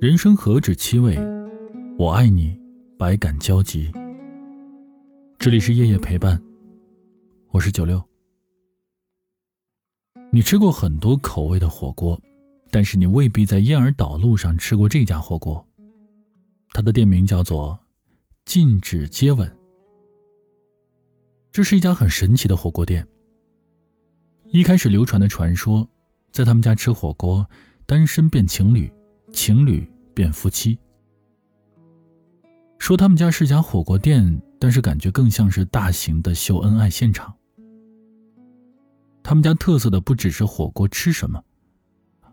人生何止七味，我爱你，百感交集。这里是夜夜陪伴，我是九六。你吃过很多口味的火锅，但是你未必在燕儿岛路上吃过这家火锅。它的店名叫做“禁止接吻”。这是一家很神奇的火锅店。一开始流传的传说，在他们家吃火锅，单身变情侣，情侣变夫妻。说他们家是家火锅店，但是感觉更像是大型的秀恩爱现场。他们家特色的不只是火锅吃什么，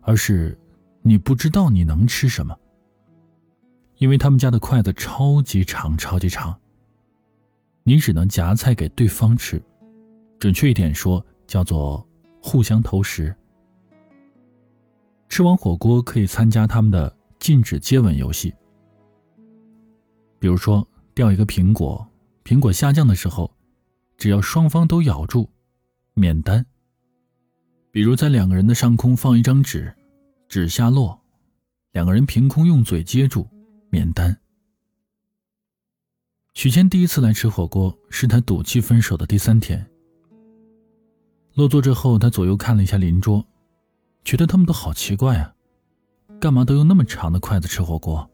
而是你不知道你能吃什么。因为他们家的筷子超级长，超级长。你只能夹菜给对方吃，准确一点说叫做互相投食。吃完火锅可以参加他们的禁止接吻游戏，比如说掉一个苹果，苹果下降的时候，只要双方都咬住，免单。比如在两个人的上空放一张纸，纸下落，两个人凭空用嘴接住，免单。许谦第一次来吃火锅，是他赌气分手的第三天。落座之后，他左右看了一下邻桌，觉得他们都好奇怪啊，干嘛都用那么长的筷子吃火锅？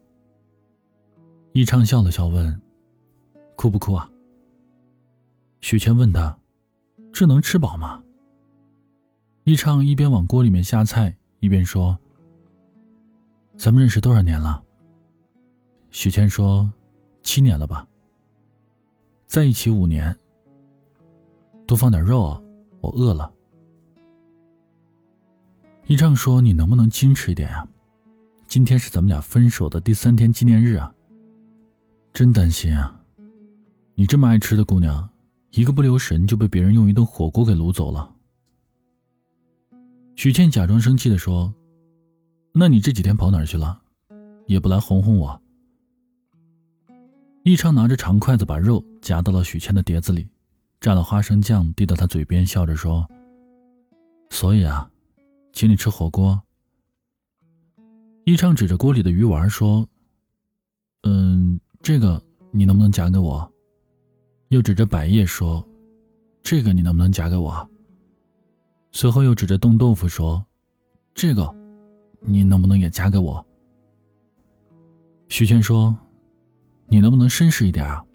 易畅笑了笑问：“哭不哭啊？”许谦问他：“这能吃饱吗？”易畅一边往锅里面下菜，一边说：“咱们认识多少年了？”许谦说：“七年了吧。”在一起五年，多放点肉啊！我饿了。一畅说：“你能不能矜持一点啊？今天是咱们俩分手的第三天纪念日啊！真担心啊！你这么爱吃的姑娘，一个不留神就被别人用一顿火锅给掳走了。”许倩假装生气的说：“那你这几天跑哪去了？也不来哄哄我？”易畅拿着长筷子，把肉夹到了许倩的碟子里，蘸了花生酱，递到她嘴边，笑着说：“所以啊，请你吃火锅。”一畅指着锅里的鱼丸说：“嗯，这个你能不能夹给我？”又指着百叶说：“这个你能不能夹给我？”随后又指着冻豆腐说：“这个，你能不能也夹给我？”徐谦说。你能不能绅士一点啊？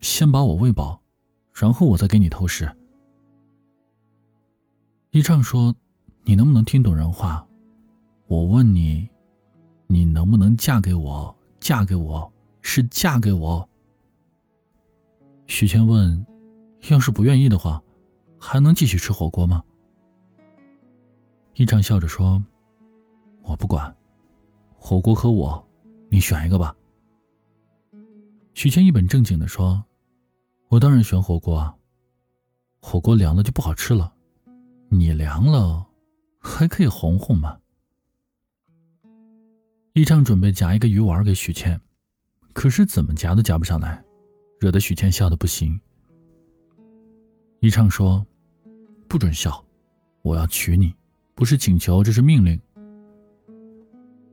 先把我喂饱，然后我再给你偷食。一畅说：“你能不能听懂人话？我问你，你能不能嫁给我？嫁给我是嫁给我。”许谦问：“要是不愿意的话，还能继续吃火锅吗？”一畅笑着说：“我不管，火锅和我，你选一个吧。”许谦一本正经的说：“我当然选火锅啊，火锅凉了就不好吃了，你凉了，还可以哄哄嘛。”一畅准备夹一个鱼丸给许倩，可是怎么夹都夹不上来，惹得许倩笑的不行。一畅说：“不准笑，我要娶你，不是请求，这是命令。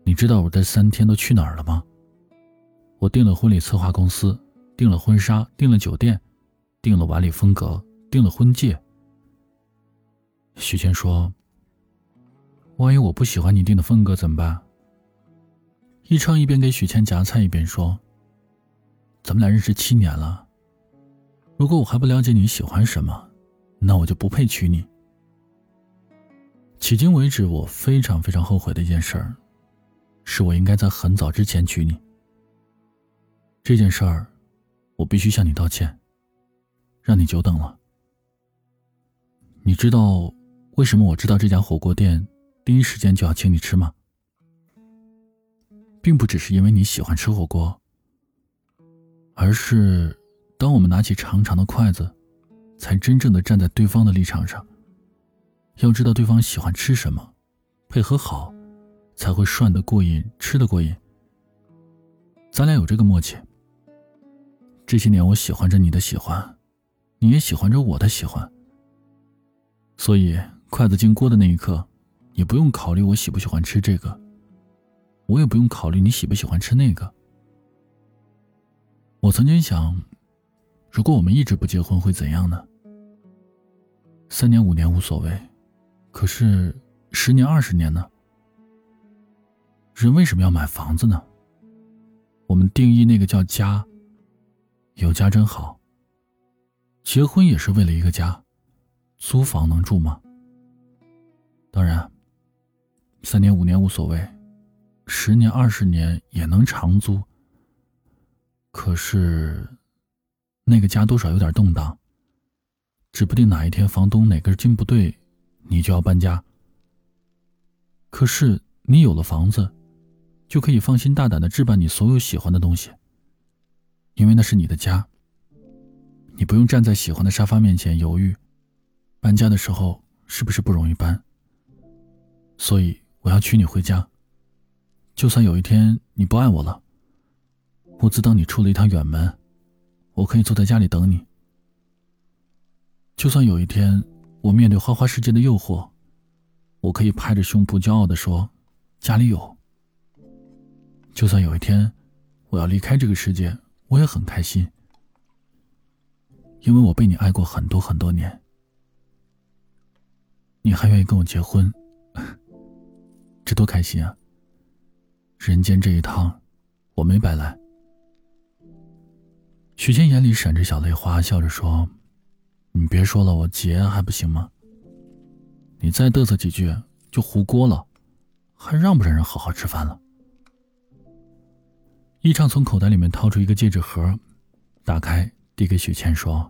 你知道我这三天都去哪儿了吗？”我订了婚礼策划公司，订了婚纱，订了酒店，订了晚礼风格，订了婚戒。许倩说：“万一我不喜欢你定的风格怎么办？”一昌一边给许谦夹菜一边说：“咱们俩认识七年了，如果我还不了解你喜欢什么，那我就不配娶你。迄今为止，我非常非常后悔的一件事儿，是我应该在很早之前娶你。”这件事儿，我必须向你道歉，让你久等了。你知道为什么我知道这家火锅店第一时间就要请你吃吗？并不只是因为你喜欢吃火锅，而是当我们拿起长长的筷子，才真正的站在对方的立场上。要知道对方喜欢吃什么，配合好，才会涮得过瘾，吃得过瘾。咱俩有这个默契。这些年，我喜欢着你的喜欢，你也喜欢着我的喜欢。所以，筷子进锅的那一刻，也不用考虑我喜不喜欢吃这个，我也不用考虑你喜不喜欢吃那个。我曾经想，如果我们一直不结婚会怎样呢？三年五年无所谓，可是十年二十年呢？人为什么要买房子呢？我们定义那个叫家，有家真好。结婚也是为了一个家，租房能住吗？三年五年无所谓，十年二十年也能长租。可是，那个家多少有点动荡。指不定哪一天房东哪根筋不对，你就要搬家。可是你有了房子，就可以放心大胆的置办你所有喜欢的东西。因为那是你的家。你不用站在喜欢的沙发面前犹豫，搬家的时候是不是不容易搬？所以我要娶你回家。就算有一天你不爱我了。我自当你出了一趟远门，我可以坐在家里等你。就算有一天我面对花花世界的诱惑，我可以拍着胸脯骄傲的说：“家里有。”就算有一天我要离开这个世界，我也很开心，因为我被你爱过很多很多年。你还愿意跟我结婚，多开心啊！人间这一趟，我没白来。许谦眼里闪着小泪花，笑着说：“你别说了，我结还不行吗？你再嘚瑟几句就糊锅了，还让不让人好好吃饭了？”易畅从口袋里面掏出一个戒指盒，打开递给许谦说：“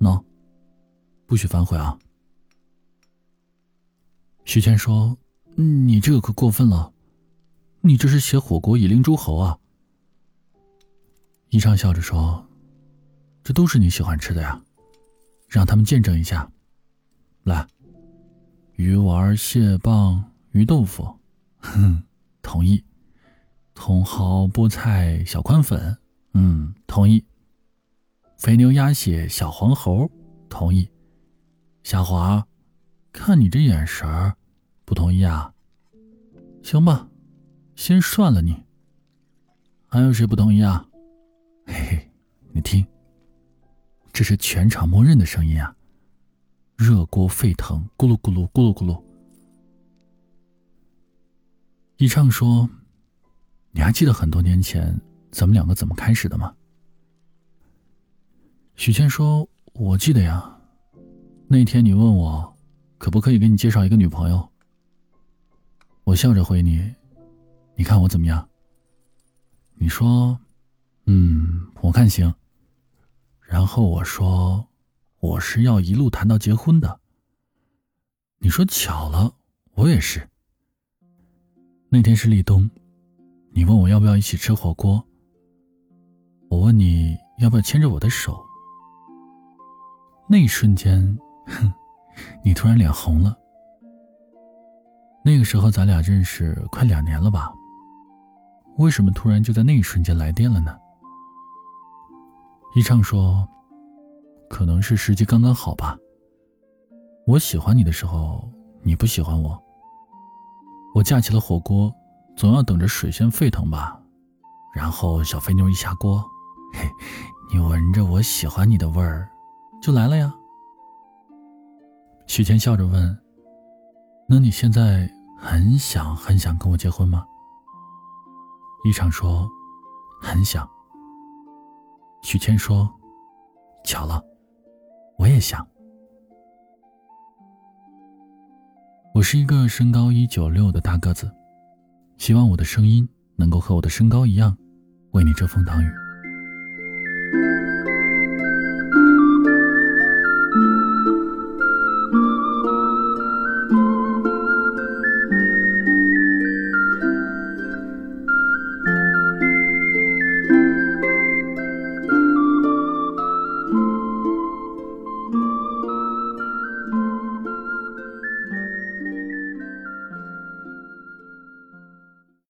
喏，不许反悔啊。”许谦说：“你这个可过分了，你这是写火锅以令诸侯啊！”易畅笑着说：“这都是你喜欢吃的呀，让他们见证一下。来，鱼丸、蟹棒、鱼豆腐，哼，同意。茼蒿、菠菜、小宽粉，嗯，同意。肥牛、鸭血、小黄猴，同意。小华，看你这眼神儿，不同意啊？行吧，先涮了你。还有谁不同意啊？”嘿嘿，你听，这是全场默认的声音啊！热锅沸腾，咕噜咕噜咕噜咕噜。一畅说：“你还记得很多年前咱们两个怎么开始的吗？”许谦说：“我记得呀，那天你问我，可不可以给你介绍一个女朋友？我笑着回你，你看我怎么样？你说。”嗯，我看行。然后我说，我是要一路谈到结婚的。你说巧了，我也是。那天是立冬，你问我要不要一起吃火锅。我问你要不要牵着我的手。那一瞬间，哼，你突然脸红了。那个时候咱俩认识快两年了吧？为什么突然就在那一瞬间来电了呢？一畅说：“可能是时机刚刚好吧。我喜欢你的时候，你不喜欢我。我架起了火锅，总要等着水先沸腾吧。然后小肥牛一下锅，嘿，你闻着我喜欢你的味儿，就来了呀。”许谦笑着问：“那你现在很想很想跟我结婚吗？”一场说：“很想。”许谦说：“巧了，我也想。我是一个身高一九六的大个子，希望我的声音能够和我的身高一样，为你遮风挡雨。”